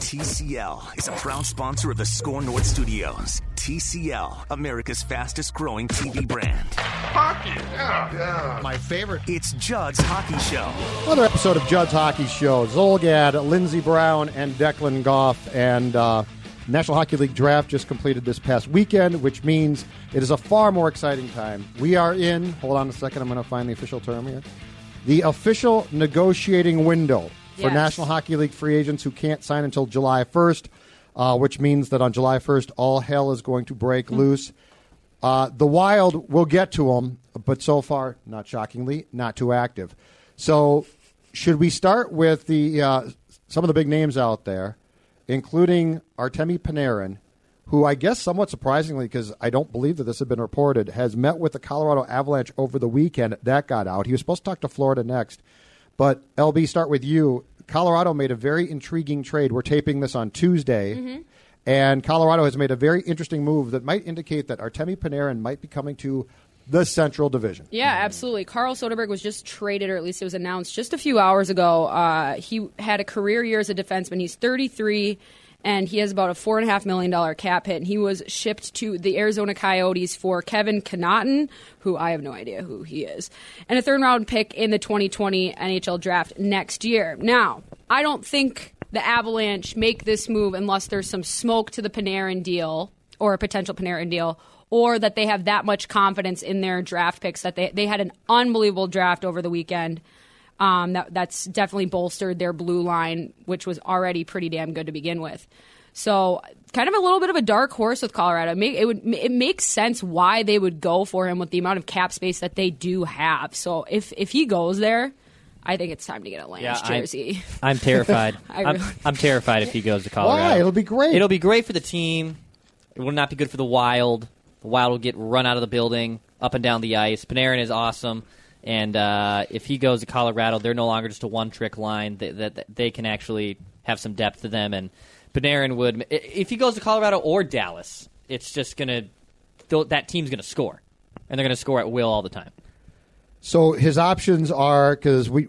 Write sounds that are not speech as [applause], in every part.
TCL is a proud sponsor of the Score North Studios. TCL, America's fastest growing TV brand. Hockey, yeah, yeah. My favorite. It's Judd's Hockey Show. Another episode of Judd's Hockey Show. Zulgad, Lindsey Brown, and Declan Goff. And uh, National Hockey League draft just completed this past weekend, which means it is a far more exciting time. We are in, hold on a second, I'm going to find the official term here. The official negotiating window for National Hockey League free agents who can't sign until July 1st, uh, which means that on July 1st, all hell is going to break Hmm. loose. Uh, the Wild will get to them, but so far, not shockingly, not too active. So, should we start with the uh, some of the big names out there, including Artemi Panarin, who I guess somewhat surprisingly, because I don't believe that this had been reported, has met with the Colorado Avalanche over the weekend. That got out. He was supposed to talk to Florida next. But LB, start with you. Colorado made a very intriguing trade. We're taping this on Tuesday. And Colorado has made a very interesting move that might indicate that Artemi Panarin might be coming to the Central Division. Yeah, absolutely. Carl Soderberg was just traded, or at least it was announced just a few hours ago. Uh, he had a career year as a defenseman. He's 33, and he has about a four and a half million dollar cap hit. And he was shipped to the Arizona Coyotes for Kevin Connauton, who I have no idea who he is, and a third round pick in the 2020 NHL draft next year. Now, I don't think the Avalanche make this move unless there's some smoke to the Panarin deal or a potential Panarin deal, or that they have that much confidence in their draft picks that they they had an unbelievable draft over the weekend. Um, that that's definitely bolstered their blue line, which was already pretty damn good to begin with. So, kind of a little bit of a dark horse with Colorado. It, would it makes sense why they would go for him with the amount of cap space that they do have. So, if if he goes there, I think it's time to get a Lance Yeah, I- jersey. I'm terrified. [laughs] I I'm, really- I'm terrified if he goes to Colorado. Why? It'll be great. It'll be great for the team. It will not be good for the Wild. The Wild will get run out of the building, up and down the ice. Panarin is awesome, and uh, if he goes to Colorado, they're no longer just a one-trick line. That, that, that they can actually have some depth to them. And Panarin would, if he goes to Colorado or Dallas, it's just gonna that team's gonna score, and they're gonna score at will all the time. So his options are because we,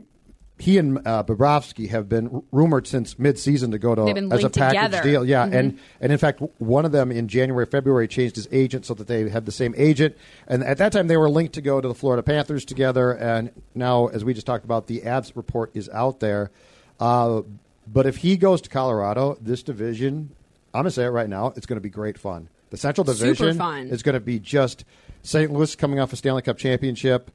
he and uh, Bobrovsky have been r- rumored since mid-season to go to as a package together. deal. Yeah, Mm-hmm. and and in fact, one of them in January, February changed his agent so that they had the same agent. And at that time, they were linked to go to the Florida Panthers together. And now, as we just talked about, the Avs report is out there. Uh, but if he goes to Colorado, this division, I'm gonna say it right now, it's going to be great fun. The Central Division is going to be just St. Louis coming off a Stanley Cup championship.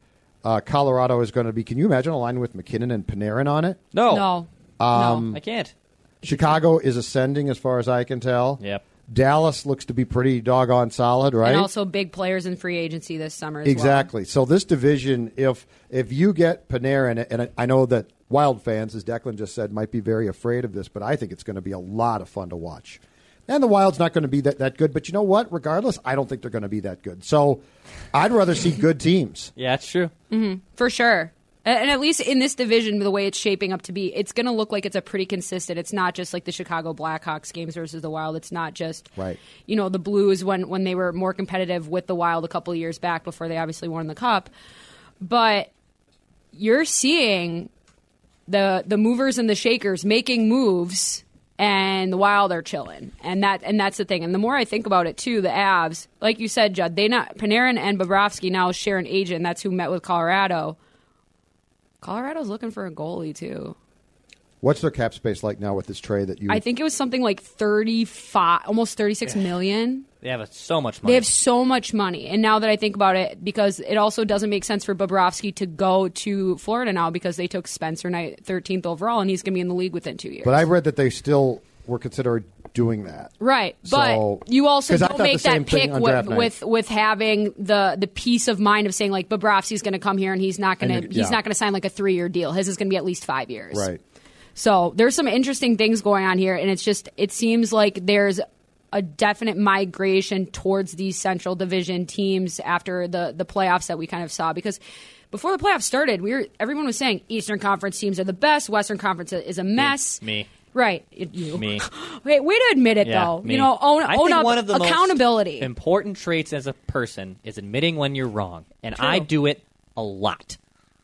Uh, Colorado is going to be. Can you imagine a line with MacKinnon and Panarin on it? No, no, Um, no. I can't. Chicago is ascending, as far as I can tell. Yep. Dallas looks to be pretty doggone solid, right? And also big players in free agency this summer as well. exactly. So this division, if if you get Panarin, and I- I know that Wild fans, as Declan just said, might be very afraid of this, but I think it's going to be a lot of fun to watch. And the Wild's not going to be that, that good, but you know what? Regardless, I don't think they're going to be that good. So I'd rather see good teams. Yeah, it's true. Mm-hmm. For sure. And at least in this division, the way it's shaping up to be, it's going to look like it's a pretty consistent. It's not just like the Chicago Blackhawks games versus the Wild. It's not just, Right. you know, the Blues when, when they were more competitive with the Wild a couple of years back before they obviously won the Cup. But you're seeing the the movers and the shakers making moves and the wild are chilling. And that and that's the thing. And the more i think about it too the avs like you said judd they not panarin and bobrovsky now share an agent. That's who met with colorado. Colorado's looking for a goalie too What's their cap space like now with this trade that you? i think it was something like 35 almost thirty-six million. They have so much money. They have so much money. And now that I think about it, because it also doesn't make sense for Bobrovsky to go to Florida now because they took Spencer Knight 13th overall and he's going to be in the league within two years. but I read that they still were considering doing that. Right, but So- you also don't make that thing pick with, with with having the the peace of mind of saying like Bobrovsky's going to come here and he's not going to it- he's yeah. not going to sign like a three year deal. His is going to be at least five years. Right. So there's some interesting things going on here, and it's just it seems like there's a definite migration towards these Central Division teams after the the playoffs that we kind of saw because. Before the playoffs started, we were everyone was saying Eastern Conference teams are the best. Western Conference is a mess. Me. Right. It- you. Me. [laughs] Wait, way to admit it Yeah, though. me. You know, own, I own think up. one of the most accountability. important traits as a person is admitting when you're wrong, and I do it a lot.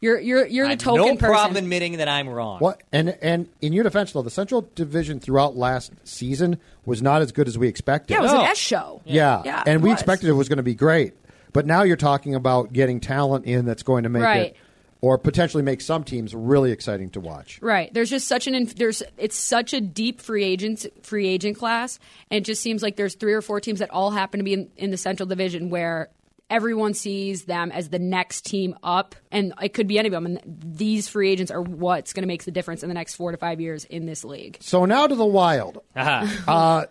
You're you're you're I the have token no person. problem admitting that I'm wrong. What and and in your defense though, the Central Division throughout last season was not as good as we expected. yeah, it was No. an S show. Yeah, Yeah, and we was. expected it was going to be great. But now you're talking about getting talent in that's going to make Right. it, or potentially make some teams really exciting to watch. Right. There's just such an inf- there's it's such a deep free agent free agent class, and it just seems like there's three or four teams that all happen to be in, in the Central Division where everyone sees them as the next team up, and it could be any of them. And these free agents are what's going to make the difference in the next four to five years in this league. So now to the Wild. Aha.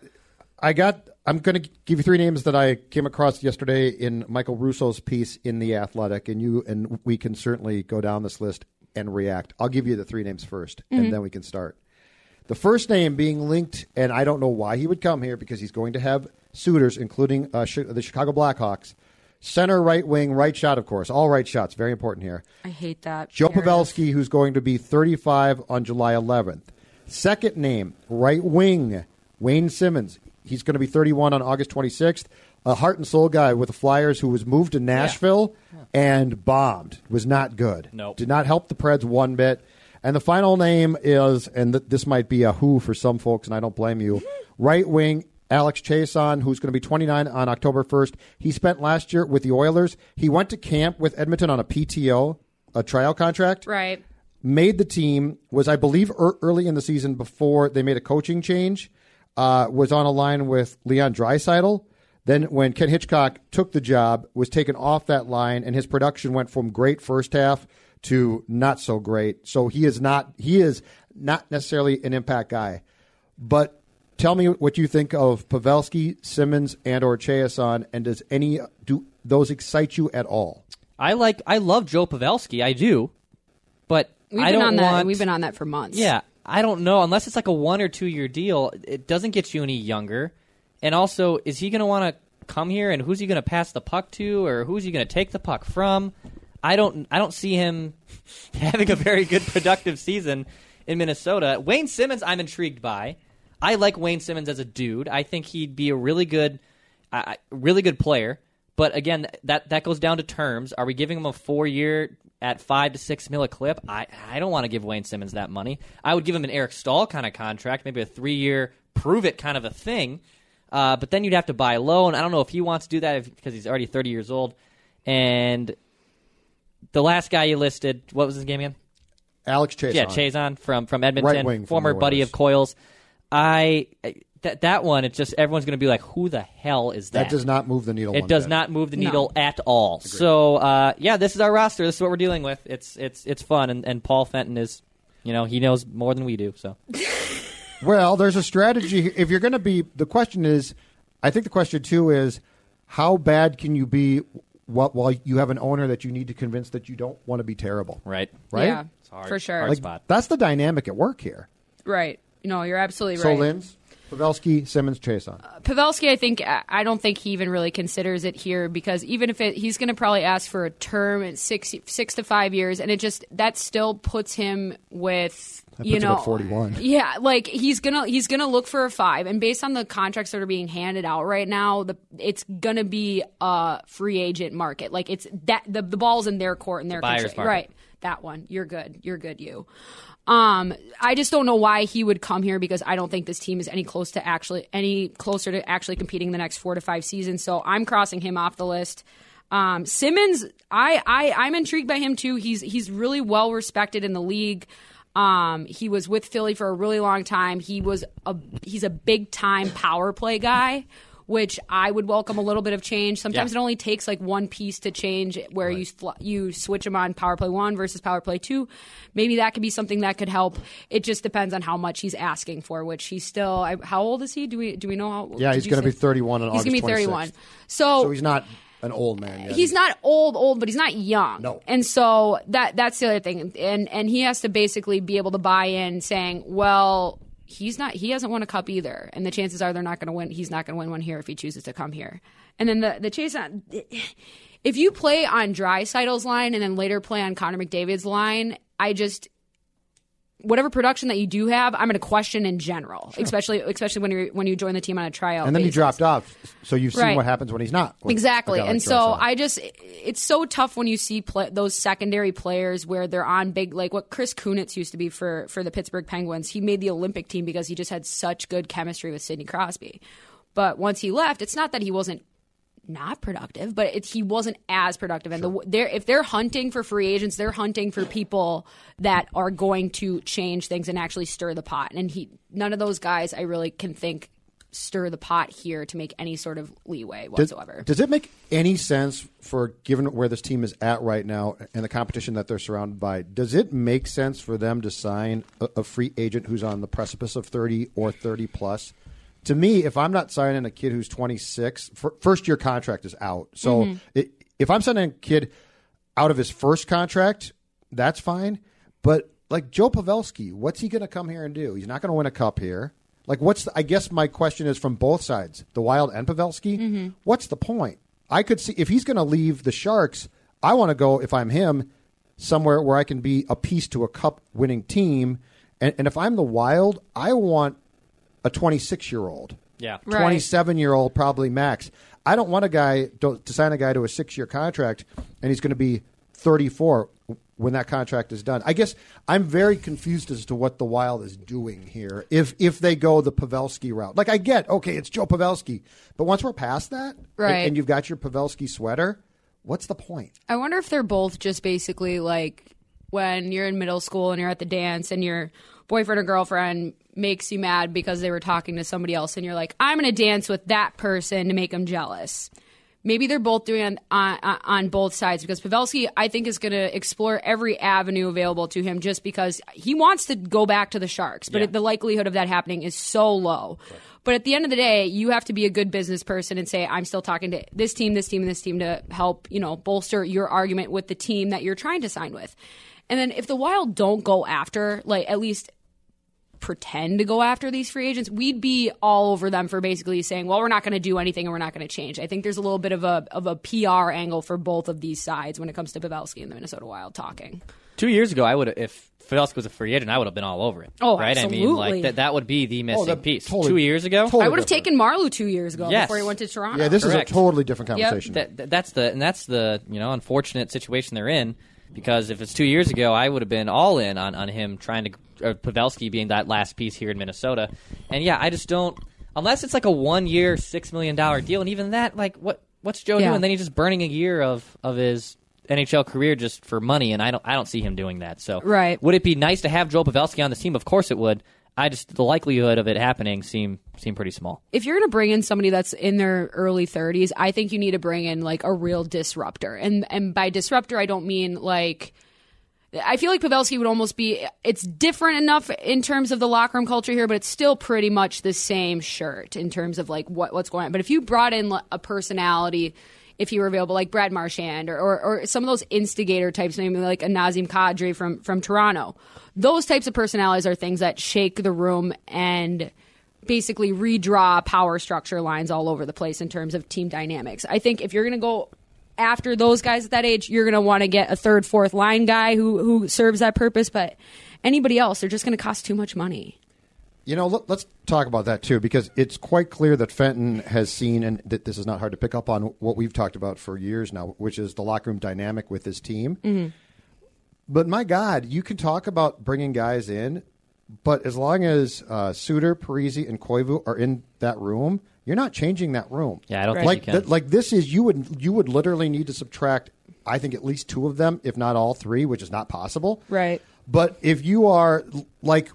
I got. I'm going to give you three names that I came across yesterday in Michael Russo's piece in the Athletic, and you and we can certainly go down this list and react. I'll give you the three names 1st and mm-hmm. then we can start. The first name being linked, and I don't know why he would come here because he's going to have suitors, including uh, the Chicago Blackhawks. Center, right wing, right shot, of course. All right shots, very important here. I hate that. Joe narrative. Pavelski, who's going to be 35 on July 11th. Second name, right wing, Wayne Simmonds. He's going to be 31 on August 26th. A heart and soul guy with the Flyers who was moved to Nashville and bombed. Was not good. Nope. Did not help the Preds one bit. And the final name is, and th- this might be a who for some folks, and I don't blame you, [laughs] right wing Alex Chiasson, who's going to be 29 on October 1st. He spent last year with the Oilers. He went to camp with Edmonton on a PTO, a trial contract Right. made the team was I believe er- early in the season before they made a coaching change. Uh, was on a line with Leon Draisaitl. Then when Ken Hitchcock took the job, was taken off that line, and his production went from great first half to not so great. So he is not he is not necessarily an impact guy. But tell me what you think of Pavelski, Simmonds, and or Chiasson, and does any do those excite you at all? I like. I love Joe Pavelski. I do, but We've I been don't on that. want. We've been on that for months. Yeah, I don't know. Unless it's like a one or two year deal, it doesn't get you any younger. And also, is he going to want to come here? And who's he going to pass the puck to, or who's he going to take the puck from? I don't. I don't see him [laughs] having a very good [laughs] productive season in Minnesota. Wayne Simmonds, I'm intrigued by. I like Wayne Simmonds as a dude. I think he'd be a really good, uh, really good player. But again, that that goes down to terms. Are we giving him a four year at five to six mil a clip? I I don't want to give Wayne Simmonds that money. I would give him an Eric Staal kind of contract, maybe a three year prove it kind of a thing. Uh, but then you'd have to buy low, and I don't know if he wants to do that because he's already thirty years old. And the last guy you listed, what was his game again? Alex Chiasson. Yeah, Chiasson from from Right Edmonton, wing former buddy of Coyle's. I that that one, it's just everyone's going to be like, "Who the hell is that?" That does not move the needle. It one does bit. not move the No. needle at all. So uh, yeah, this is our roster. This is what we're dealing with. It's it's it's fun, and, and Paul Fenton is, you know, he knows more than we do. So [laughs] Well, there's a strategy. If you're going to be, the question is, I think the question too is, how bad can you be wh- while you have an owner that you need to convince that you don't want to be terrible? right, Right? Yeah, hard. for sure. Hard Like spot. that's the dynamic at work here. Right. No, you're absolutely right. So. Linz, Pavelski, Simmonds, Chiasson. Uh, Pavelski, I think I I don't think he even really considers it here because even if it, he's going to probably ask for a term at six six to five years, and it just that still puts him with That you puts him know at 41. Yeah, like he's gonna he's gonna look for a five, and based on the contracts that are being handed out right now, the it's gonna be a free agent market. Like it's that the the ball's in their court and their buyer's control. market. Right, that one. You're good. You're good. You. Um, I just don't know why he would come here because I don't think this team is any close to actually any closer to actually competing the next four to five seasons. So I'm crossing him off the list. Um, Simmonds, I, I I'm intrigued by him too. He's he's really well respected in the league. Um, he was with Philly for a really long time. He was a he's a big time power play guy, which I would welcome a little bit of change. Sometimes Yeah. it only takes like one piece to change where you fl- you switch him on power play one versus power play two. Maybe that could be something that could help. It just depends on how much he's asking for, which he's still. I, how old is he? Do we do we know how? Yeah, he's going to be 31 on He's August gonna be 31. So, So he's not an old man. Yet. he's not old, old, but he's not young. No. And so that that's the other thing. And and he has to basically be able to buy in, saying, well. He's not. He hasn't won a cup either, and the chances are they're not going to win. He's not going to win one here if he chooses to come here. And then the the Chiasson, if you play on Draisaitl's line and then later play on Connor McDavid's line, I just whatever production that you do have, I'm going to question in general, especially especially when you when you join the team on a tryout. and then he dropped off. So you've seen Right. what happens when he's not. Exactly. like and so. I just, it's so tough when you see pla those secondary players where they're on big, like what Chris Kunitz used to be for, for the Pittsburgh Penguins. He made the Olympic team because he just had such good chemistry with Sidney Crosby. But once he left, it's not that he wasn't not productive, but it, he wasn't as productive. And the, they're, if they're hunting for free agents, they're hunting for people that are going to change things and actually stir the pot. And he, none of those guys, I really can think stir the pot here to make any sort of leeway Does, whatsoever. does it make any sense for given where this team is at right now and the competition that they're surrounded by? Does it make sense for them to sign a, a free agent who's on the precipice of thirty or thirty plus? To me, if I'm not signing a kid who's 26, fir- first year contract is out. So Mm-hmm. it, if I'm signing a kid out of his first contract, that's fine. But like Joe Pavelski, what's he going to come here and do? He's not going to win a cup here. Like, what's the, I guess my question is from both sides, the Wild and Pavelski. What's the point? I could see if he's going to leave the Sharks. I want to go if I'm him somewhere where I can be a piece to a cup winning team. And, and if I'm the Wild, I want a 26 year old. Yeah. 27 year old probably max. I don't want a guy to, to sign a guy to a six year contract and he's going to be 34 when that contract is done. I guess I'm very confused as to what the Wild is doing here. If if they go the Pavelski route, like I get, okay, it's Joe Pavelski, but once we're past that, and- Right. and, you've got your Pavelski sweater, what's the point? I wonder if they're both just basically like when you're in middle school and you're at the dance and your boyfriend or girlfriend makes you mad because they were talking to somebody else and you're like, I'm going to dance with that person to make them jealous. Maybe they're both doing it on, on, on both sides because Pavelski, I think, is going to explore every avenue available to him just because he wants to go back to the Sharks. But Yeah. the likelihood of that happening is so low. But at the end of the day, you have to be a good business person and say, I'm still talking to this team, this team, and this team to help, you know, bolster your argument with the team that you're trying to sign with. And then if the Wild don't go after, like, at least pretend to go after these free agents, we'd be all over them for basically saying, "Well, we're not going to do anything and we're not going to change." I think there's a little bit of a of a PR angle for both of these sides when it comes to Pavelski and the Minnesota Wild talking. Two years ago, I would if Pavelski was a free agent, I would have been all over it. Oh, right. I mean, like that. That would be the oh, missing that- piece. totally- Two years ago, totally I would have different. taken Marleau two years ago Yes. before he went to Toronto. Yeah, this Correct. is a totally different conversation. that, that- that's the and that's the you know unfortunate situation they're in because if it's two years ago, I would have been all in on, on him trying to or Pavelski being that last piece here in Minnesota, and yeah, I just don't unless it's like a one year six million dollar deal, and even that like what what's Joe Yeah. doing? Then he's just burning a year of of his. NHL career just for money, and I don't, I don't see him doing that. So, Right. would it be nice to have Joe Pavelski on this team? Of course, it would. I just the likelihood of it happening seem seem pretty small. if you're going to bring in somebody that's in their early 30s, I think you need to bring in like a real disruptor. And and by disruptor, I don't mean like I feel like Pavelski would almost be it's different enough in terms of the locker room culture here, but it's still pretty much the same shirt in terms of like what what's going on. But if you brought in a personality if you were available, like Brad Marchand or, or, or some of those instigator types, maybe like a Nazem Kadri from, from Toronto. Those types of personalities are things that shake the room and basically redraw power structure lines all over the place in terms of team dynamics. I think if you're going to go after those guys at that age, you're going to want to get a third, fourth line guy who who serves that purpose. But anybody else, they're just going to cost too much money. You know, let, us talk about that too, because it's quite clear that Fenton has seen, and that this is not hard to pick up on what we've talked about for years now, which is the locker room dynamic with his team. But my God, you can talk about bringing guys in, but as long as uh, Suter, Parise, and Koivu are in that room, you're not changing that room. Yeah, I don't think like you can. th- like this is you would you would literally need to subtract. I think at least two of them, if not all three, which is not possible. Right. But if you are like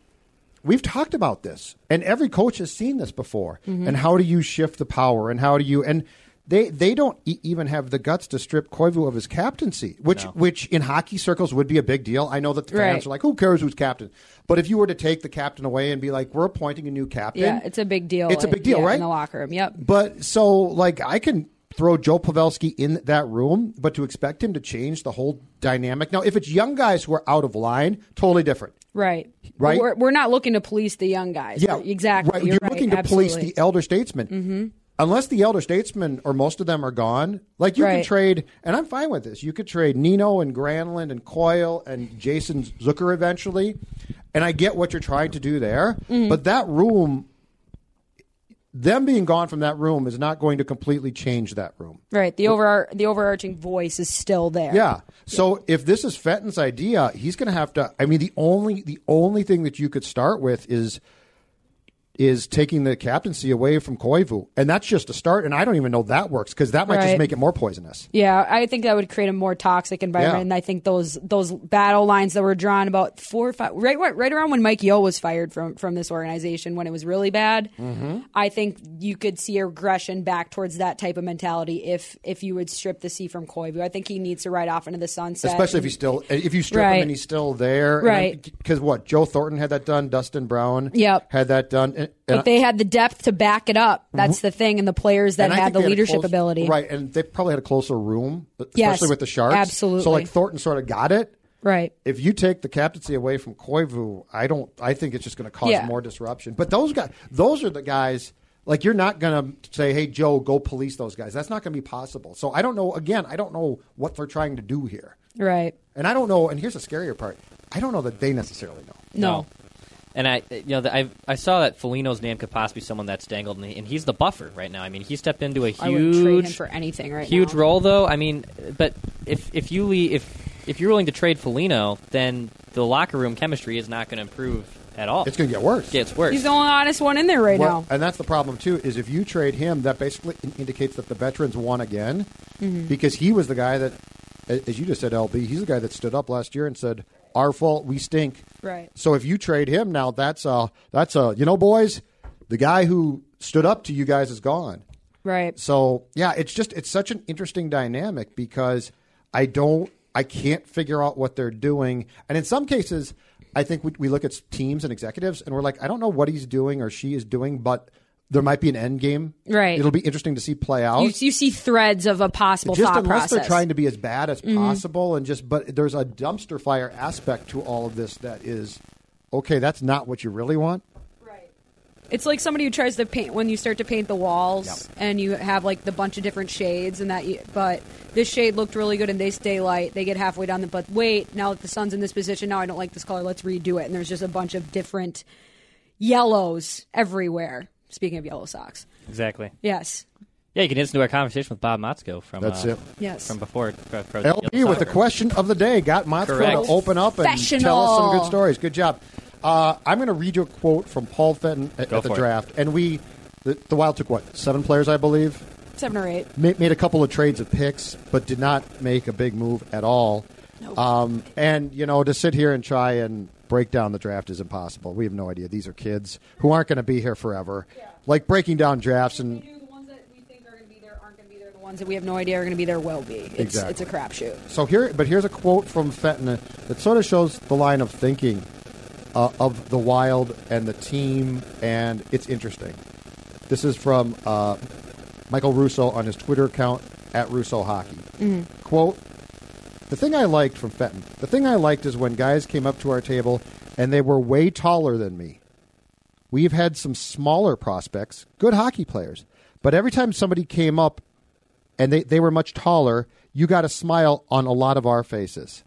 we've talked about this and every coach has seen this before Mm-hmm. and how do you shift the power and how do you and they they don't e- even have the guts to strip Koivu of his captaincy which which in hockey circles would be a big deal i know that the fans Right. are like who cares who's captain but if you were to take the captain away and be like we're appointing a new captain Yeah, it's a big deal. it's a big deal yeah, right In the locker room, yep. but so like I can throw Joe Pavelski in that room, but to expect him to change the whole dynamic. Now, if it's young guys who are out of line, totally different. Right. Right? We're, we're not looking to police the young guys. Yeah, exactly. Right. You're, You're, right. looking to police the elder statesmen. Mm-hmm. Unless the elder statesmen or most of them are gone, like you can trade, and I'm fine with this. You could trade Nino and Granlund and Coyle and Jason Zucker eventually, and I get what you're trying to do there. Mm-hmm. But that room, them being gone from that room, is not going to completely change that room. Right. The over the overarching voice is still there. Yeah. So if this is Fenton's idea, he's going to have to. I mean, the only the only thing that you could start with is is taking the captaincy away from Koivu, and that's just a start. And I don't even know that works because that might just make it more poisonous. Yeah, I think that would create a more toxic environment. Yeah. And I think those those battle lines that were drawn about four or five right right, right around when Mike Yeo was fired from from this organization when it was really bad. Mm-hmm. I think you could see a regression back towards that type of mentality if if you would strip the C from Koivu. I think he needs to ride off into the sunset. Especially if he's still if you strip him and he's still there, Right. Because what Joe Thornton had that done, Dustin Brown, Yep. had that done. And, and but they had the depth to back it up. That's the thing, and the players that had the they a leadership close- ability. right? And they probably had a closer room, especially Yes, with the Sharks. absolutely. So like Thornton sort of got it. Right. if you take the captaincy away from Koivu, I don't. I think it's just going to cause Yeah. more disruption. But those guys, those are the guys. Like you're not going to say, "Hey, Joe, go police those guys." That's not going to be possible. So I don't know. Again, I don't know what they're trying to do here, Right. and I don't know. And here's the scarier part: I don't know that they necessarily know. No. And I, you know, the, I I saw that Foligno's name could possibly be someone that's dangled, and, he, and he's the buffer right now. I mean, he stepped into a I would trade him huge, for anything right huge now. role, though. I mean, but if if you leave, if if you're willing to trade Foligno, then the locker room chemistry is not going to improve at all. It's going to get worse. It gets worse. He's the only honest one in there right Well, now. and that's the problem too. Is if you trade him, that basically indicates that the veterans won again, Mm-hmm. because he was the guy that, as you just said, LB, he's the guy that stood up last year and said, "Our fault, we stink." Right. So if you trade him now, that's a that's a you know, boys, the guy who stood up to you guys is gone. Right. So yeah, it's just it's such an interesting dynamic because I don't I can't figure out what they're doing, and in some cases, I think we, we look at teams and executives and we're like, I don't know what he's doing or she is doing, but there might be an end game. Right. It'll be interesting to see play out. You, you see threads of a possible just thought unless process. Mm-hmm. they're trying to be as bad as possible, and just but there's a dumpster fire aspect to all of this that is okay. That's not what you really want. Right. It's like somebody who tries to paint when you start to paint the walls Yep. and you have like the bunch of different shades and that. You, but this shade looked really good in this daylight. They get halfway down the but wait now that the sun's in this position now I don't like this color. Let's redo it. And there's just a bunch of different yellows everywhere. Speaking of yellow socks, exactly. yes, Yeah, you can listen to our conversation with Bob Motzko from That's uh, it. yes. from before. For, for LB with the question of the day got Motzko Correct. to open up and tell us some good stories. Good job. Uh, I'm going to read you a quote from Paul Fenton at, Go at the for it. draft, and we the, the Wild took what seven players, I believe. Seven or eight. Ma- made a couple of trades of picks, but did not make a big move at all. Um, and you know, to sit here and try and break down the draft is impossible. We have no idea. These are kids who aren't going to be here forever. Like breaking down drafts and The ones that we think are going to be there aren't going to be there. The ones that we have no idea are going to be there will be. It's, Exactly. it's a crapshoot. So here, but here's a quote from Fenton that sort of shows the line of thinking uh, of the Wild and the team, and it's interesting. This is from uh, Michael Russo on his Twitter account at Russo Hockey. Quote: The thing I liked from Fenton, the thing I liked is when guys came up to our table and they were way taller than me. We've had some smaller prospects, good hockey players, but every time somebody came up and they, they were much taller, you got a smile on a lot of our faces.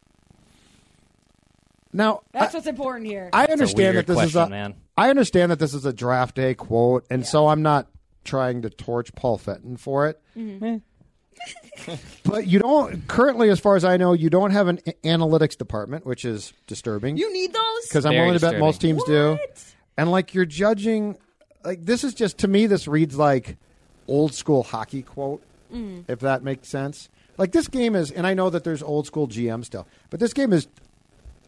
Now, That's I, what's important here. I understand that this is question, a man. I understand that this is a draft day quote, and so I'm not trying to torch Paul Fenton for it. Mm-hmm. Eh. [laughs] but you don't currently, as far as I know, you don't have an a- analytics department, which is disturbing you need those because I'm Very willing to bet disturbing. most teams do. What? And like you're judging, like this is just to me, this reads like old school hockey quote, Mm. if that makes sense. Like this game is, and I know that there's old school GM still, but this game is,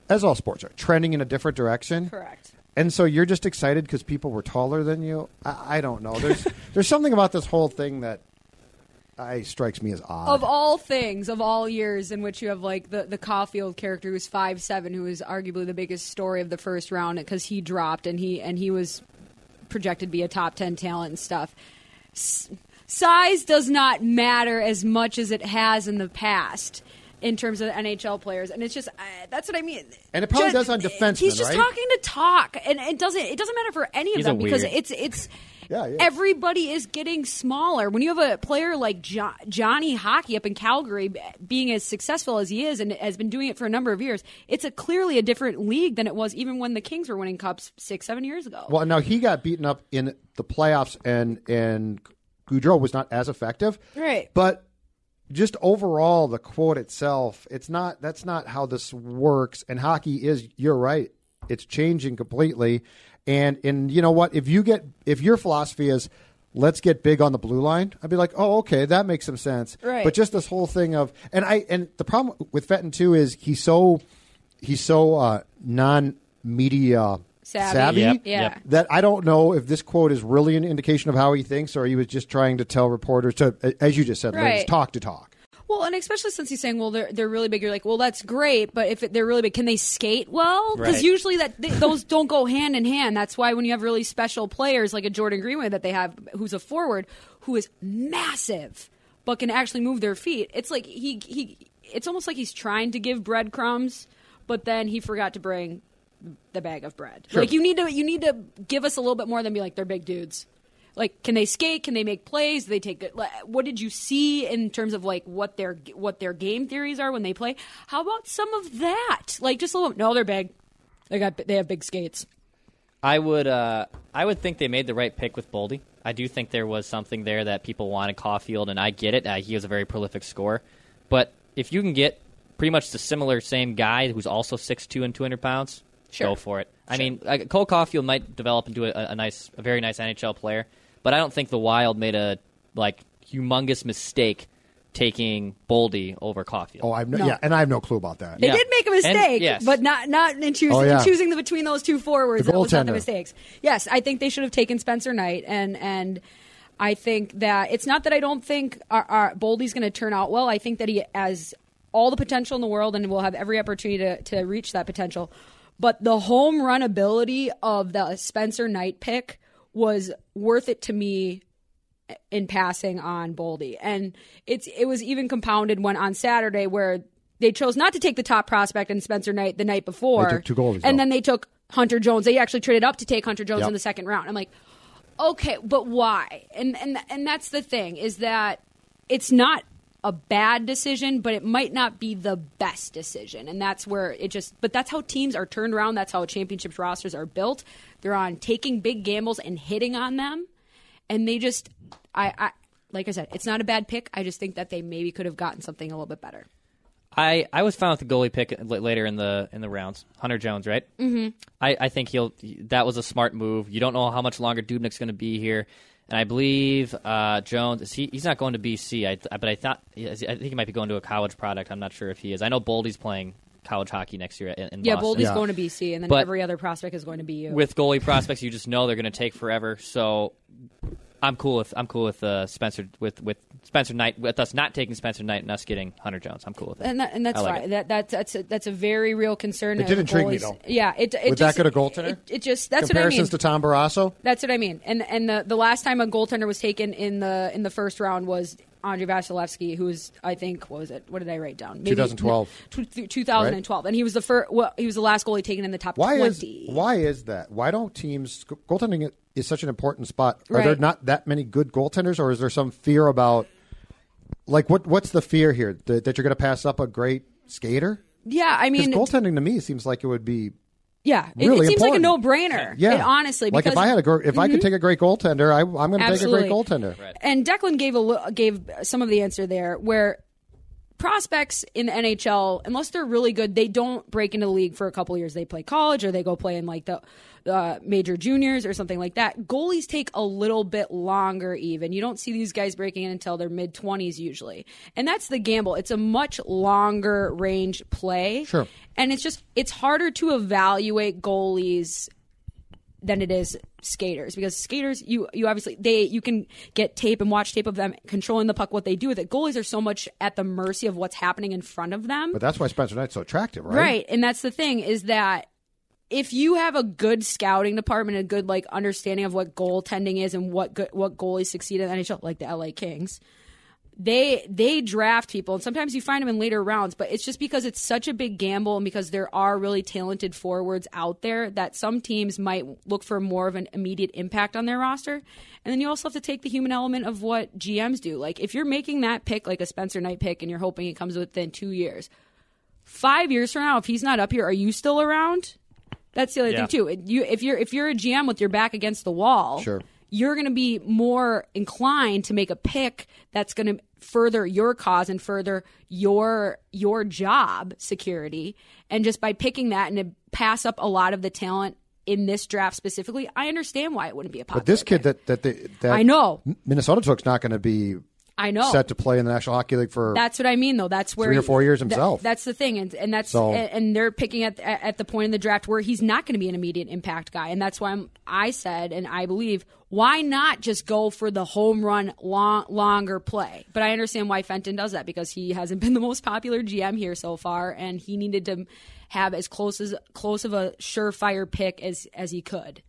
as all sports are, trending in a different direction. Correct. And so you're just excited because people were taller than you. I, I don't know. There's [laughs] there's something about this whole thing that I strikes me as odd. Of all things, of all years in which you have like the the Caufield character who's five seven, who is arguably the biggest story of the first round because he dropped and he and he was projected to be a top ten talent and stuff. S- size does not matter as much as it has in the past in terms of NHL players, and it's just uh, that's what I mean. And it probably Just- does on defense. He's just right? talking to talk, and it doesn't. It doesn't matter for any of He's them because weird- it's it's. Yeah, yeah. Everybody is getting smaller. When you have a player like jo- Johnny Hockey up in Calgary, being as successful as he is and has been doing it for a number of years, it's a clearly a different league than it was even when the Kings were winning cups six, seven years ago. Well, now he got beaten up in the playoffs, and and Gaudreau was not as effective. Right. But just overall, the quote itself, it's not. That's not how this works. And hockey is. You're right. It's changing completely. And and you know what? If you get if your philosophy is let's get big on the blue line, I'd be like, oh, okay, that makes some sense. Right. But just this whole thing of and I and the problem with Fenton too is he's so he's so uh, non media Savvy. Yep, Yeah. yep. that I don't know if this quote is really an indication of how he thinks, or he was just trying to tell reporters to, as you just said, ladies, talk to talk. Well, and especially since he's saying, well, they're they're really big. You're like, well, that's great, but if it, they're really big, can they skate well? Because Right. usually that they, those don't go hand in hand. That's why when you have really special players like a Jordan Greenway that they have, who's a forward who is massive but can actually move their feet, it's like he he. It's almost like he's trying to give breadcrumbs, but then he forgot to bring the bag of bread. Like you need to you need to give us a little bit more than be like they're big dudes. Like, can they skate? Can they make plays? They take like, What did you see in terms of like what their what their game theories are when they play? How about some of that? Like, just a little. No, they're big. They got they have big skates. I would uh, I would think they made the right pick with Boldy. I do think there was something there that people wanted Caufield, and I get it. Uh, he was a very prolific scorer, but if you can get pretty much the similar same guy who's also 6'2 and 200 pounds, Sure. go for it. I mean, uh, Cole Caufield might develop into a, a nice, a very nice NHL player, but I don't think the Wild made a like humongous mistake taking Boldy over Caufield. Oh, I've no, No. yeah, and I have no clue about that. They Yeah. did make a And- mistake, yes. but not not in choosing Oh, yeah. choosing the between those two forwards. The that was not the mistakes. Yes, I think they should have taken Spencer Knight, and and I think that it's not that I don't think our, our Boldy's going to turn out well. I think that he has all the potential in the world, and will have every opportunity to to reach that potential. But the home run ability of the Spencer Knight pick was worth it to me in passing on Boldy. And it's it was even compounded when on Saturday where they chose not to take the top prospect and Spencer Knight the night before. They took two goalies, And then they took Hunter Jones. They actually traded up to take Hunter Jones Yep. in the second round. I'm like, okay, but why? And and and that's the thing is that it's not a bad decision, but it might not be the best decision. And that's where it just but that's how teams are turned around. That's how championships rosters are built. They're on taking big gambles and hitting on them. And they just I, I like I said, it's not a bad pick. I just think that they maybe could have gotten something a little bit better. I, I was fine with the goalie pick later in the in the rounds. Hunter Jones, right? Mm-hmm. I, I think he'll. That was a smart move. You don't know how much longer Dubnyk's going to be here, and I believe uh, Jones. Is he, he's not going to BC. I, th- but I thought I think he might be going to a college product. I'm not sure if he is. I know Boldy's playing college hockey next year in, in Yeah, Boston. Boldy's Yeah. going to BC, and then But- every other prospect is going to be you. With goalie prospects, you just know they're going to take forever. So I'm cool with I'm cool with uh, Spencer with with Spencer Knight with us not taking Spencer Knight and us getting Hunter Jones. I'm cool with it. and, that, and that's I like fine. it. That, that that's a, that's a very real concern. It did of intrigue me, though. Yeah, it, it With just, that good a goaltender? It, it just that's what I mean. Comparisons to Tom Barrasso. That's what I mean. And and the, the last time a goaltender was taken in the in the first round was Andrei Vasilevskiy, who was I think what was it? What did I write down? 2012. [laughs] Tw- th- 2012, and he was the first. Well, he was the last goalie taken in the top Why twenty. is why is that? Why don't teams goaltending is such an important spot? Are there not that many good goaltenders, or is there some fear about like what what's the fear here that, that you're going to pass up a great skater? Yeah, I mean, goaltending to me seems like it would be yeah, it, really it seems important. like a no-brainer. yeah. it, honestly, like if I had a gr- if I could mm-hmm. take a great goaltender, I, I'm going to take a great goaltender. And Declan gave a gave some of the answer there, where prospects in the NHL, unless they're really good, they don't break into the league for a couple years. They play college or they go play in like the uh, major juniors or something like that. Goalies take a little bit longer. Even you don't see these guys breaking in until their mid twenties usually, and that's the gamble. It's a much longer range play, Sure. and it's just it's harder to evaluate goalies than it is skaters because skaters you you obviously they you can get tape and watch tape of them controlling the puck what they do with it goalies are so much at the mercy of what's happening in front of them But that's why Spencer Knight's so attractive, right? right and that's the thing is that if you have a good scouting department, a good like understanding of what goaltending is and what what goalies succeed in the NHL, like the LA Kings, they they draft people. And sometimes you find them in later rounds but it's just because it's such a big gamble and because there are really talented forwards out there that some teams might look for more of an immediate impact on their roster. And then you also have to take the human element of what GMs do. Like if you're making that pick like a Spencer Knight pick and you're hoping it comes within 2 years 5 years from now if he's not up here are you still around that's the other Yeah. thing too you if you're if you're a GM with your back against the wall Sure. you're going to be more inclined to make a pick that's going to further your cause and further your your job security and just by picking that and to pass up a lot of the talent in this draft specifically i understand why it wouldn't be a popular But this kid pick. that that they, that I know. Minnesota took's not going to be i know set to play in the National Hockey League for That's what I mean, though. That's where Three or four years that- himself. that's the thing, and and that's So- and, and they're picking at at the point in the draft where he's not going to be an immediate impact guy, and that's why I'm, I said and I believe why not just go for the home run long, longer play? But I understand why Fenton does that because he hasn't been [laughs] the most popular GM here so far, and he needed to have as close as close of a surefire pick as as he could.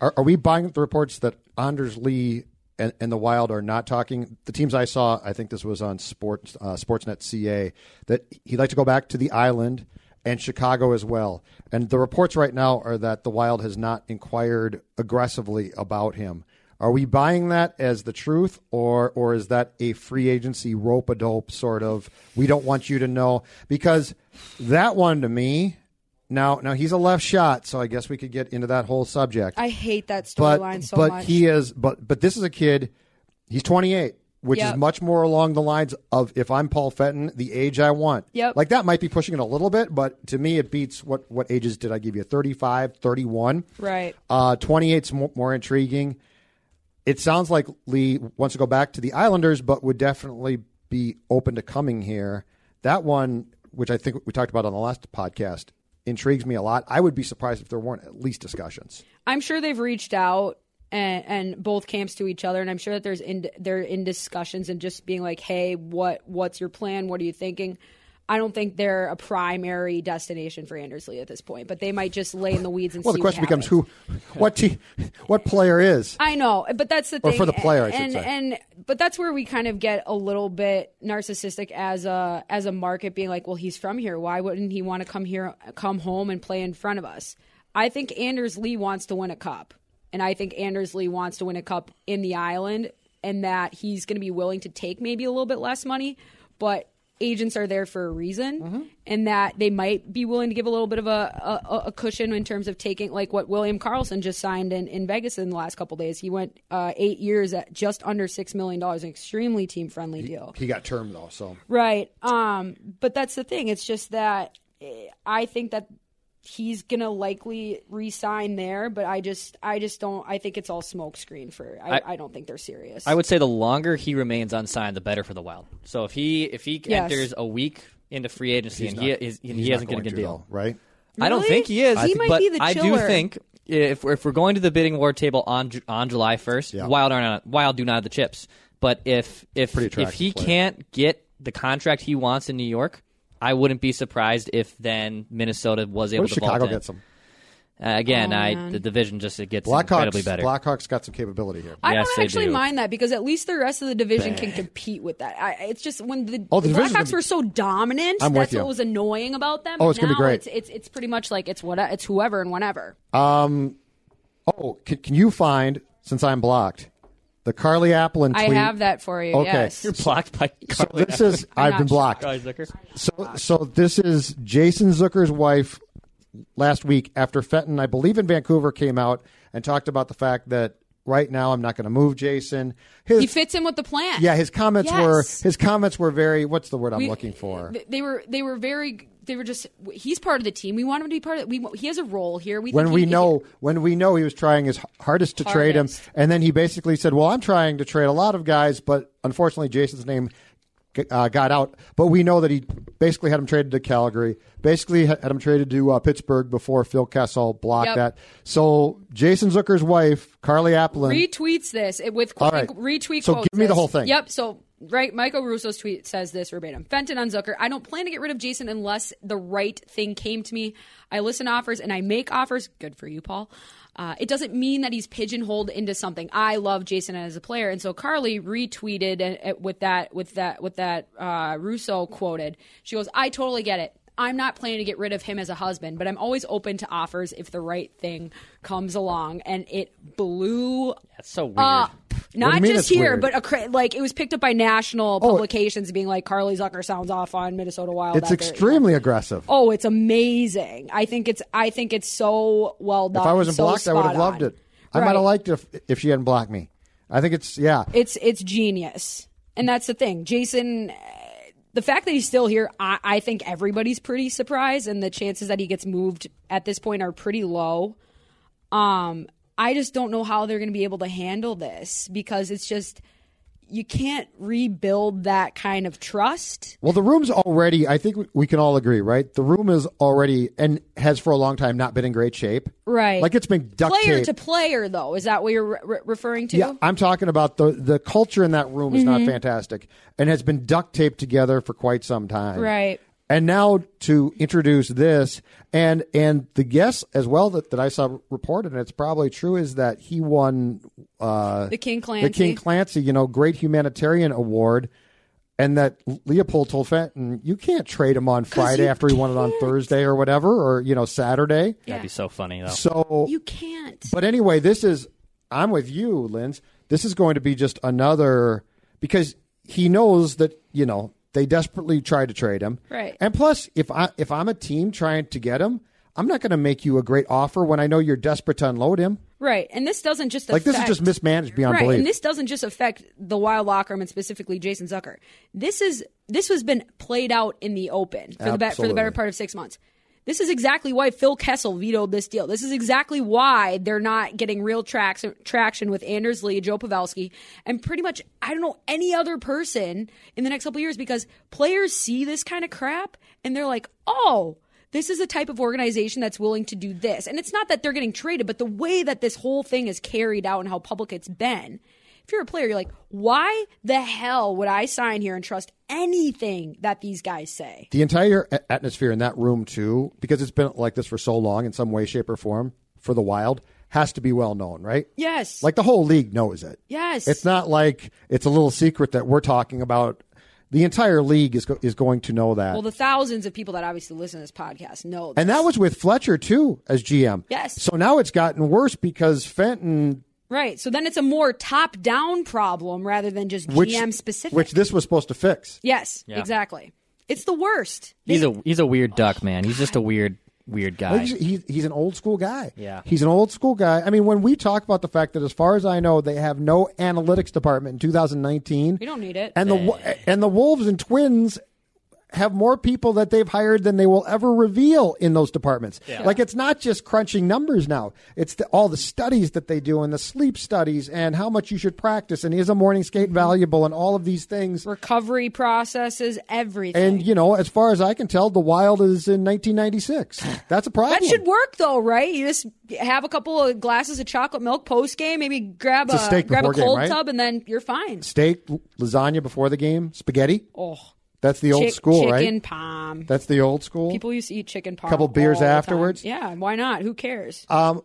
Are, are we buying the reports that Anders Lee and, and the Wild are not talking? The teams I saw, I think this was on Sports uh, Sportsnet CA, that he'd like to go back to the island and Chicago as well. And the reports right now are that the Wild has not inquired aggressively about him. Are we buying that as the truth, or or is that a free agency rope a dope sort of? We don't want you to know because that one to me. Now, now he's a left shot, so I guess we could get into that whole subject I hate that but storyline so but much. he is but but this is a kid he's 28 which Yep. is much more along the lines of if I'm Paul Fenton the age I want Yep. like that might be pushing it a little bit but to me it beats what what ages did I give you 35 31 Right. uh 28's more, more intriguing it sounds like Lee wants to go back to the Islanders but would definitely be open to coming here that one which I think we talked about on the last podcast intrigues me a lot I would be surprised if there weren't at least discussions I'm sure they've reached out and, and both camps to each other, and I'm sure that there's in they're in discussions and just being like, "Hey, what what's your plan? What are you thinking?" I don't think they're a primary destination for Anders Lee at this point, but they might just lay in the weeds and Well, the question becomes who, what what player is. I know, but that's the thing. Or for the player, I should and, say. And but that's where we kind of get a little bit narcissistic as a as a market, being like, well, he's from here. Why wouldn't he want to come here, come home, and play in front of us? I think Anders Lee wants to win a cup, and I think Anders Lee wants to win a cup in the island, and that he's going to be willing to take maybe a little bit less money, but agents are there for a reason Mm-hmm. and that they might be willing to give a little bit of a, a, a cushion in terms of taking like what william karlsson just signed in, in vegas in the last couple days. He went uh, eight years at just under six million dollars an extremely team friendly deal. He got term though, so. Right. Um, but that's the thing. It's just that eh, i think that he's gonna likely re-sign there but i just i just don't i think it's all smokescreen for I, I, I- don't think they're serious I would say the longer he remains unsigned, the better for the Wild. So if he if he Yes. enters a week into free agency he's and not, he is and he hasn't got a going good deal, though, right? I don't think he is. He might but be the I do think if we're, if we're going to the bidding war table on on July first, Yeah. Wild are not Wild do not have the chips. But if if if he player. can't get the contract he wants in New York, I wouldn't be surprised if then Minnesota was able What if to Chicago vault gets him? Uh, again, Oh, I the division just it gets incredibly Blackhawks. better. Blackhawks got some capability here. I Yes, don't actually do. mind that because at least the rest of the division can compete with that. I, it's just when the, Oh, the the Blackhawks gonna be- were so dominant, I'm with that's what was annoying about them. Oh, it's gonna be great. It's, it's it's pretty much like it's what it's whoever and whenever. Um, Oh, can, can you find since I'm blocked the Carly Aplin tweet? I have that for you. Okay. Yes. You're blocked by So Carly this is I'm I've been blocked. Carly Zucker. So so this is Jason Zucker's wife last week after Fenton, I believe in Vancouver, came out and talked about the fact that right now I'm not going to move Jason. His He fits in with the plan. yeah, his comments Yes. were his comments were very. What's the word I'm We- looking for? They were they were very they were just he's part of the team. We want him to be part of it. We he has a role here. We when think we he- know when we know he was trying his hardest to trade him, and then he basically said, "Well, I'm trying to trade a lot of guys, but unfortunately, Jason's name uh, got out." But we know that he basically had him traded to Calgary, basically had him traded to uh, Pittsburgh before Phil Kessel blocked Yep. that. So Jason Zucker's wife, Carly Aplin, retweets this with quote, right. retweet So quotes give me the whole thing. Yep. So right. Michael Russo's tweet says this verbatim: Fenton on Zucker. I don't plan to get rid of Jason unless the right thing came to me. I listen to offers and I make offers. Good for you, Paul. Uh, it doesn't mean that he's pigeonholed into something. I love Jason as a player, and so Carly retweeted with that with that with that uh, Russo quoted. She goes, "I totally get it. I'm not planning to get rid of him as a husband, but I'm always open to offers if the right thing comes along." And it blew That's so weird. up. Not just here, weird? but a, like it was picked up by national Oh. publications, being like Carly Zucker sounds off on Minnesota Wild. It's extremely aggressive. Oh, it's amazing. I think it's. I think it's so well done. if I wasn't so blocked, I would have loved on. it. I might have liked it if, if she hadn't blocked me. I think it's yeah. It's it's genius, and that's the thing. Jason, uh, the fact that he's still here, I, I think everybody's pretty surprised, and the chances that he gets moved at this point are pretty low. Um, I just don't know how they're going to be able to handle this because it's just you can't rebuild that kind of trust. Well, the room's already. I think we can all agree, right? The room is already and has for a long time not been in great shape. Right. Like it's been duct player to player, though, is that what you're re- re- referring to? Yeah, I'm talking about the the culture in that room is Mm-hmm. not fantastic and has been duct taped together for quite some time. Right. And now to introduce this and and the guess as well that, that I saw reported and it's probably true is that he won uh, The King Clancy, the Clancy. King Clancy, you know, great humanitarian award. And that Leipold told Fenton, you can't trade him on Friday after he won it on. Thursday or whatever, or you know Saturday. That'd be so funny though. So You can't. but anyway, this is I'm with you, Linz. This is going to be just another because he knows that you know they desperately tried to trade him, Right. And plus, if I if I'm a team trying to get him, I'm not going to make you a great offer when I know you're desperate to unload him. Right, and this doesn't just Like this is just mismanaged beyond right, belief. and this doesn't just affect the Wild locker room and specifically Jason Zucker. This is this has been played out in the open for the be- for the better part of six months. This is exactly why Phil Kessel vetoed this deal. This is exactly why they're not getting real traction with Anders Lee, Joe Pavelski, and pretty much I don't know any other person in the next couple of years because players see this kind of crap and they're like, oh. This is a type of organization that's willing to do this. And it's not that they're getting traded, but the way that this whole thing is carried out and how public it's been. If you're a player, you're like, why the hell would I sign here and trust anything that these guys say? the entire atmosphere in that room too, because it's been like this for so long in some way, shape, or form for the Wild, has to be well known, right? Yes. Like the whole league knows it. Yes. It's not like it's a little secret that we're talking about. The entire league is go- is going to know that. well, the thousands of people that obviously listen to this podcast know this. and that was with Fletcher too as GM. Yes. So now it's gotten worse because Fenton, right. So then it's a more top down problem rather than just which GM specific. which this was supposed to fix. yes, Yeah. exactly. It's the worst. He's a he's a weird duck, oh, man. He's just a weird weird guy. He's, he's, he's an old school guy. Yeah. He's an old school guy. I mean, when we talk about the fact that, as far as I know, they have no analytics department in 2019. We don't need it. And the eh. and the Wolves and Twins have more people that they've hired than they will ever reveal in those departments. Like it's not just crunching numbers now; it's the, all the studies that they do and the sleep studies and how much you should practice and is a morning skate mm-hmm. valuable and all of these things. Recovery processes, everything. And you know, as far as I can tell, the Wild is in 1996. [sighs] That's a problem. that should work though, right? You just have a couple of glasses of chocolate milk post game, maybe grab It's a steak grab a before game, cold right? tub, and then you're fine. Steak, lasagna before the game, spaghetti. Oh, That's the old chick- school, chicken right? Chicken palm. That's the old school. People used to eat chicken parm. Couple beers all the time. afterwards? Yeah, why not? Who cares? Um,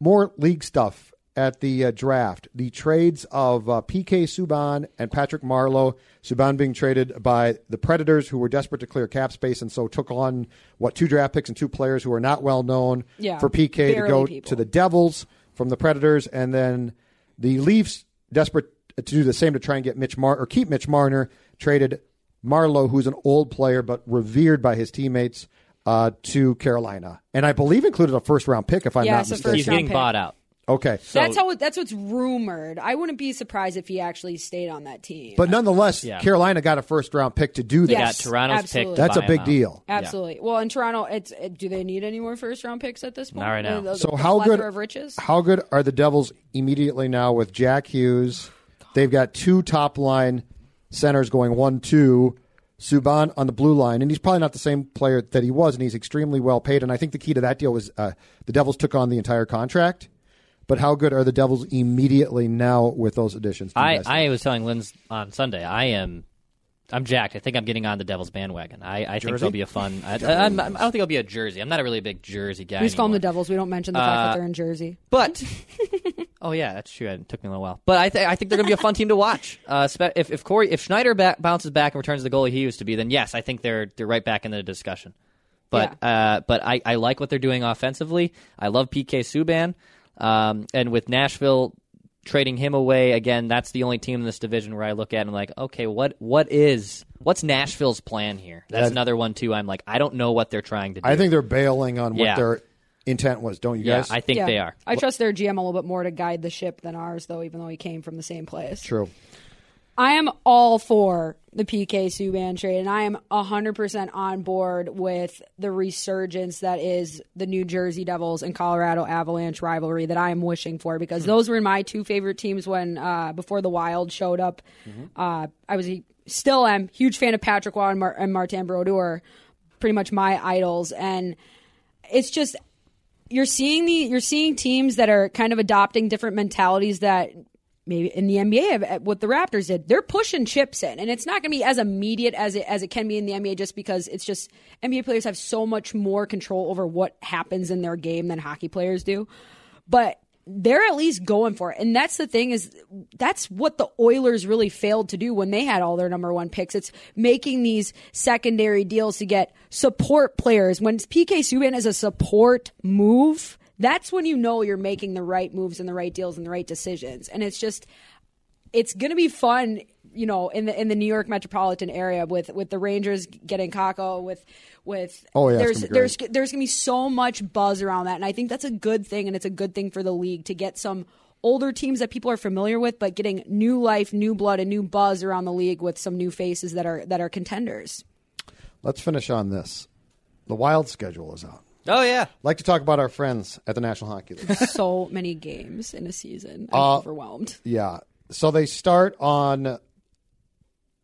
more league stuff at the uh, draft. The trades of uh, PK Subban and Patrick Marleau. Subban being traded by the Predators, who were desperate to clear cap space, and so took on what two draft picks and two players who are not well known. Yeah, for PK to go people. to the Devils from the Predators, and then the Leafs desperate to do the same to try and get Mitch Mar or keep Mitch Marner traded Marleau, who's an old player but revered by his teammates. Uh, to Carolina, and I believe included a first round pick, if I'm Yeah, not it's a mistaken. He's round getting pick. bought out. Okay. that's how. That's what's rumored. I wouldn't be surprised if he actually stayed on that team. But nonetheless, Yeah. Carolina got a first round pick to do that. They Yes, got Toronto's absolutely. pick. to That's a big deal. Absolutely. Well, in Toronto, it's it, do they need any more first round picks at this point? Not right now. The- the- So the how good of riches? how good are the Devils immediately now with Jack Hughes? They've got two top line centers going one two. Subban on the blue line, and he's probably not the same player that he was, and he's extremely well paid. And I think the key to that deal was uh, the Devils took on the entire contract, but how good are the Devils immediately now with those additions? I, I was telling Linz on Sunday. I am. I'm jacked. I think I'm getting on the Devils bandwagon. I, I think Jersey? they'll be a fun. I, I, I'm- I don't think it'll be a jersey. I'm not a really big jersey guy. We just call them the anymore. Devils. We don't mention the fact Uh, that they're in Jersey. But [laughs] oh yeah, that's true. It took me a little while, but I think I think they're going to be a fun team to watch. Uh, spe- if if Cory if Schneider ba- bounces back and returns the goalie he used to be, then yes, I think they're they're right back in the discussion. But uh, but I, I like what they're doing offensively. I love PK Subban, um, and with Nashville trading him away again, that's the only team in this division where I look at and I'm like, okay, what what is what's Nashville's plan here? That's That- another one too. I'm like, I don't know what they're trying to do. I think they're bailing on what Yeah. their intent was. Don't you yeah, guys? I think yeah. they are. I trust their GM a little bit more to guide the ship than ours, though, even though he came from the same place. True. I am all for the PK Subban trade, and I am 100% on board with the resurgence that is the New Jersey Devils and Colorado Avalanche rivalry that I am wishing for because those were my two favorite teams when uh, before the Wild showed up. Uh, I was a, still am huge fan of Patrick Roy and, Mar- and Martin Brodeur, pretty much my idols, and it's just you're seeing the you're seeing teams that are kind of adopting different mentalities that maybe in the NBA uh, what the Raptors did. They're pushing chips in, and it's not going to be as immediate as it as it can be in the NBA, just because it's just NBA players have so much more control over what happens in their game than hockey players do. But they're at least going for it, and that's the thing is that's what the Oilers really failed to do when they had all their number one picks. It's making these secondary deals to get support players. When PK Subban is a support move, that's when you know you're making the right moves and the right deals and the right decisions. And it's just it's going to be fun, you know, in the in the New York metropolitan area with with the Rangers getting Kakko with with Oh, yeah, there's there's there's going to be so much buzz around that and I think that's a good thing and it's a good thing for the league to get some older teams that people are familiar with but getting new life, new blood and new buzz around the league with some new faces that are that are contenders. Let's finish on this. The Wild schedule is out. Oh yeah, like to talk about our friends at the National Hockey League. [laughs] so many games in a season. I'm Uh, overwhelmed. Yeah. So they start on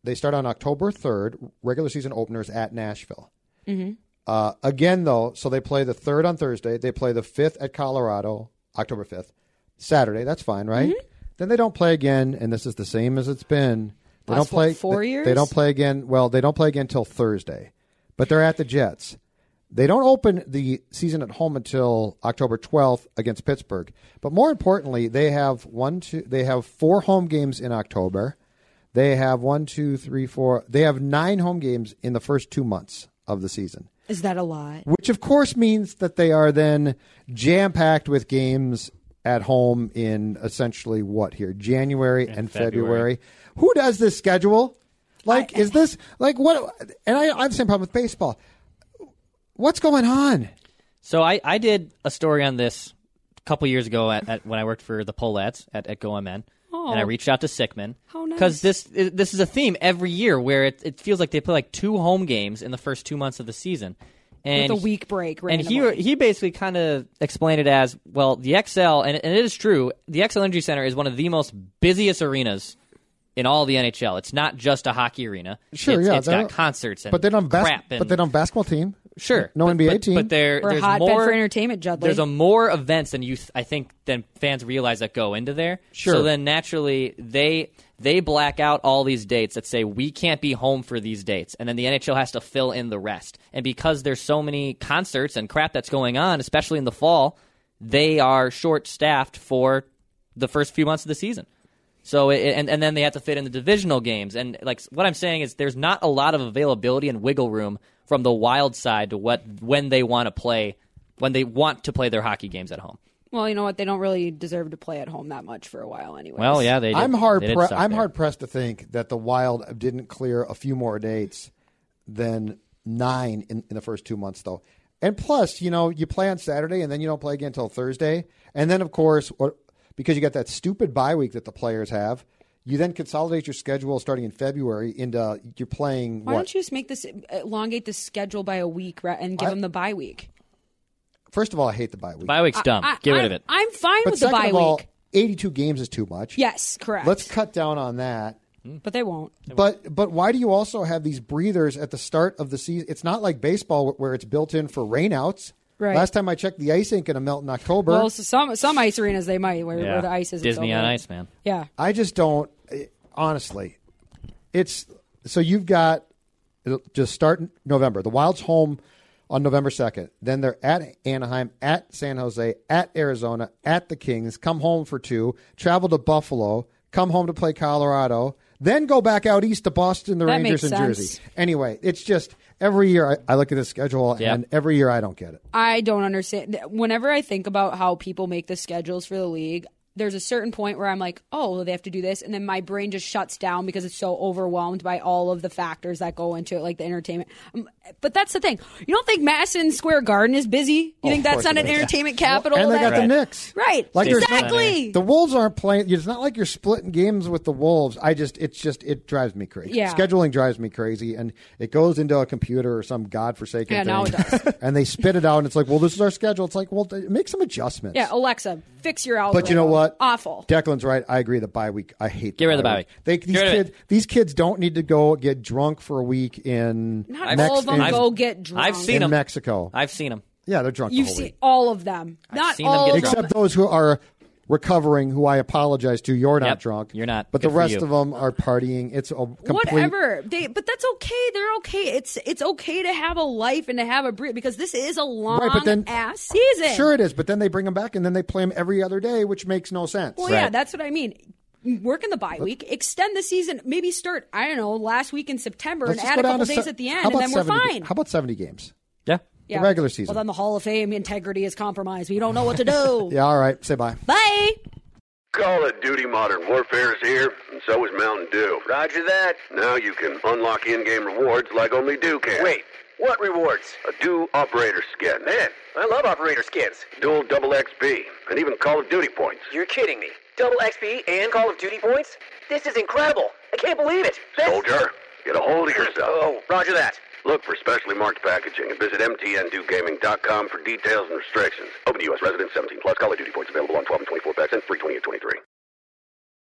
they start on October third, regular season openers at Nashville. Mm-hmm. Uh, again, though, so they play the third on Thursday. They play the fifth at Colorado, October fifth, Saturday. That's fine, right? Mm-hmm. Then they don't play again, and this is the same as it's been. They Last, don't play what, four they, years? They don't play again. Well, they don't play again till Thursday, but they're at the Jets. They don't open the season at home until October 12th against Pittsburgh. But more importantly, they have one, two, they have four home games in October. They have one, two, three, four. They have nine home games in the first two months of the season, Is that a lot? which of course means that they are then jam packed with games at home in essentially what here January and, February. February. Who does this schedule? Like, is this like what? And I, I have the same problem with baseball. What's going on? So I, I did a story on this a couple years ago at, at when I worked for the Polettes at, at GoMN, Oh. and I oh. reached out to Sickman How nice. because this this is a theme every year where it, it feels like they play like two home games in the first two months of the season, and With a week break, And he he basically kind of explained it as well. The Xcel and, and it is true. The Xcel Energy Center is one of the most busiest arenas in all the NHL. It's not just a hockey arena. Sure, it's, yeah, it's they got don't- concerts and But they don't bas- crap. And, but they don't basketball team. Sure, No but, NBA but, team. But there, We're there's hotbed more for entertainment, Judley. There's a more events than you, th- I think, than fans realize that go into there. Sure. So then naturally they they black out all these dates that say we can't be home for these dates, and then the NHL has to fill in the rest. And because there's so many concerts and crap that's going on, especially in the fall, they are short staffed for the first few months of the season. So it, and and then they have to fit in the divisional games and like what I'm saying is there's not a lot of availability and wiggle room from the wild side to what when they want to play when they want to play their hockey games at home. well, you know what? They don't really deserve to play at home that much for a while, anyway. Well, yeah, they. Did, I'm hard. they did Pre- suck I'm there. hard pressed to think that the Wild didn't clear a few more dates than nine in, in the first two months, though. And plus, you know, you play on Saturday and then you don't play again until Thursday, and then of course, or, because you got that stupid bye week that the players have, you then consolidate your schedule starting in February into you're playing Why what? don't you just make this elongate the schedule by a week ra- and give I- them the bye week? First of all, I hate the bye week. Bye week's dumb. I, Get rid I'm, of it. I'm fine but with the bye of all, week. 82 games is too much. Yes, correct. Let's cut down on that. Hmm. but they won't. But but why do you also have these breathers at the start of the season? It's not like baseball where it's built in for rainouts. Right. Last time I checked, the ice ain't going to melt in October. Well, so some some ice arenas they might where, where the ice is Disney on ice, man. Yeah, I just don't. Honestly, it's so you've got just starting November. The Wild's home on November second. Then they're at Anaheim, at San Jose, at Arizona, at the Kings. Come home for two. Travel to Buffalo. Come home to play Colorado. Then go back out east to Boston, the That Rangers, and. Jersey. Anyway, it's just every year I, I look at the schedule, Yeah. and every year I don't get it. I don't understand. Whenever I think about how people make the schedules for the league, there's a certain point where I'm like, oh, well, they have to do this, and then my brain just shuts down because it's so overwhelmed by all of the factors that go into it, like the entertainment. Um, but that's the thing. You don't think Madison Square Garden is busy? You Oh, think that's not an is. entertainment capital? and they that- got the Right. Knicks. right, Like there's not- exactly. The Wolves aren't playing. It's not like you're splitting games with the Wolves. I just, it's just, it drives me crazy. Yeah. Scheduling drives me crazy, and it goes into a computer or some godforsaken Yeah, thing. now it does. [laughs] and they spit it out, and it's like, well, this is our schedule. It's like, well, make some adjustments. yeah, Alexa, fix your algorithm. But you know what? Awful. Declan's right. I agree. The bye week. I hate. Get rid of the bye week. They, these Get rid of kids. These kids don't need to go get drunk for a week in. Not Mex- all of them in, go get drunk. I've seen in 'em. Mexico. I've seen them. yeah, they're drunk. You've the whole seen week. all of them. Not seen them all get of drunk. except those who are recovering. Who I apologize to. You're not Yep, drunk. you're not. But Good the for rest you. of them are partying. It's a complete. Whatever. They, but that's okay. They're okay. It's it's okay to have a life and to have a breathe because this is a long Right, but then- ass season. Sure, it is. But then they bring them back, and then they play them every other day, which makes no sense. Well, yeah, Right. that's what I mean. Work in the bye week, extend the season, maybe start, I don't know, last week in September Let's and add go a couple to days se- at the end, and about then we're 70 fine. How about seventy games? Yeah. Yeah. regular season. Well, then the Hall of Fame integrity is compromised. We don't know what to do. [laughs] Yeah. All right. Say bye. Bye. Call of Duty Modern Warfare is here, and so is Mountain Dew. Roger that. Now you can unlock in-game rewards like only Dew can. Wait, what rewards? A Dew operator skin. Man, I love operator skins. Dual double XP, and even Call of Duty points. You're kidding me. Double XP and Call of Duty points? This is incredible. I can't believe it. This- Soldier, get a hold of yourself. Oh, roger that. Look for specially marked packaging and visit mtndewgaming.com for details and restrictions. Open to U.S. residents 17 plus. Call of Duty points available on 12 and 24 packs and free 20 and 23.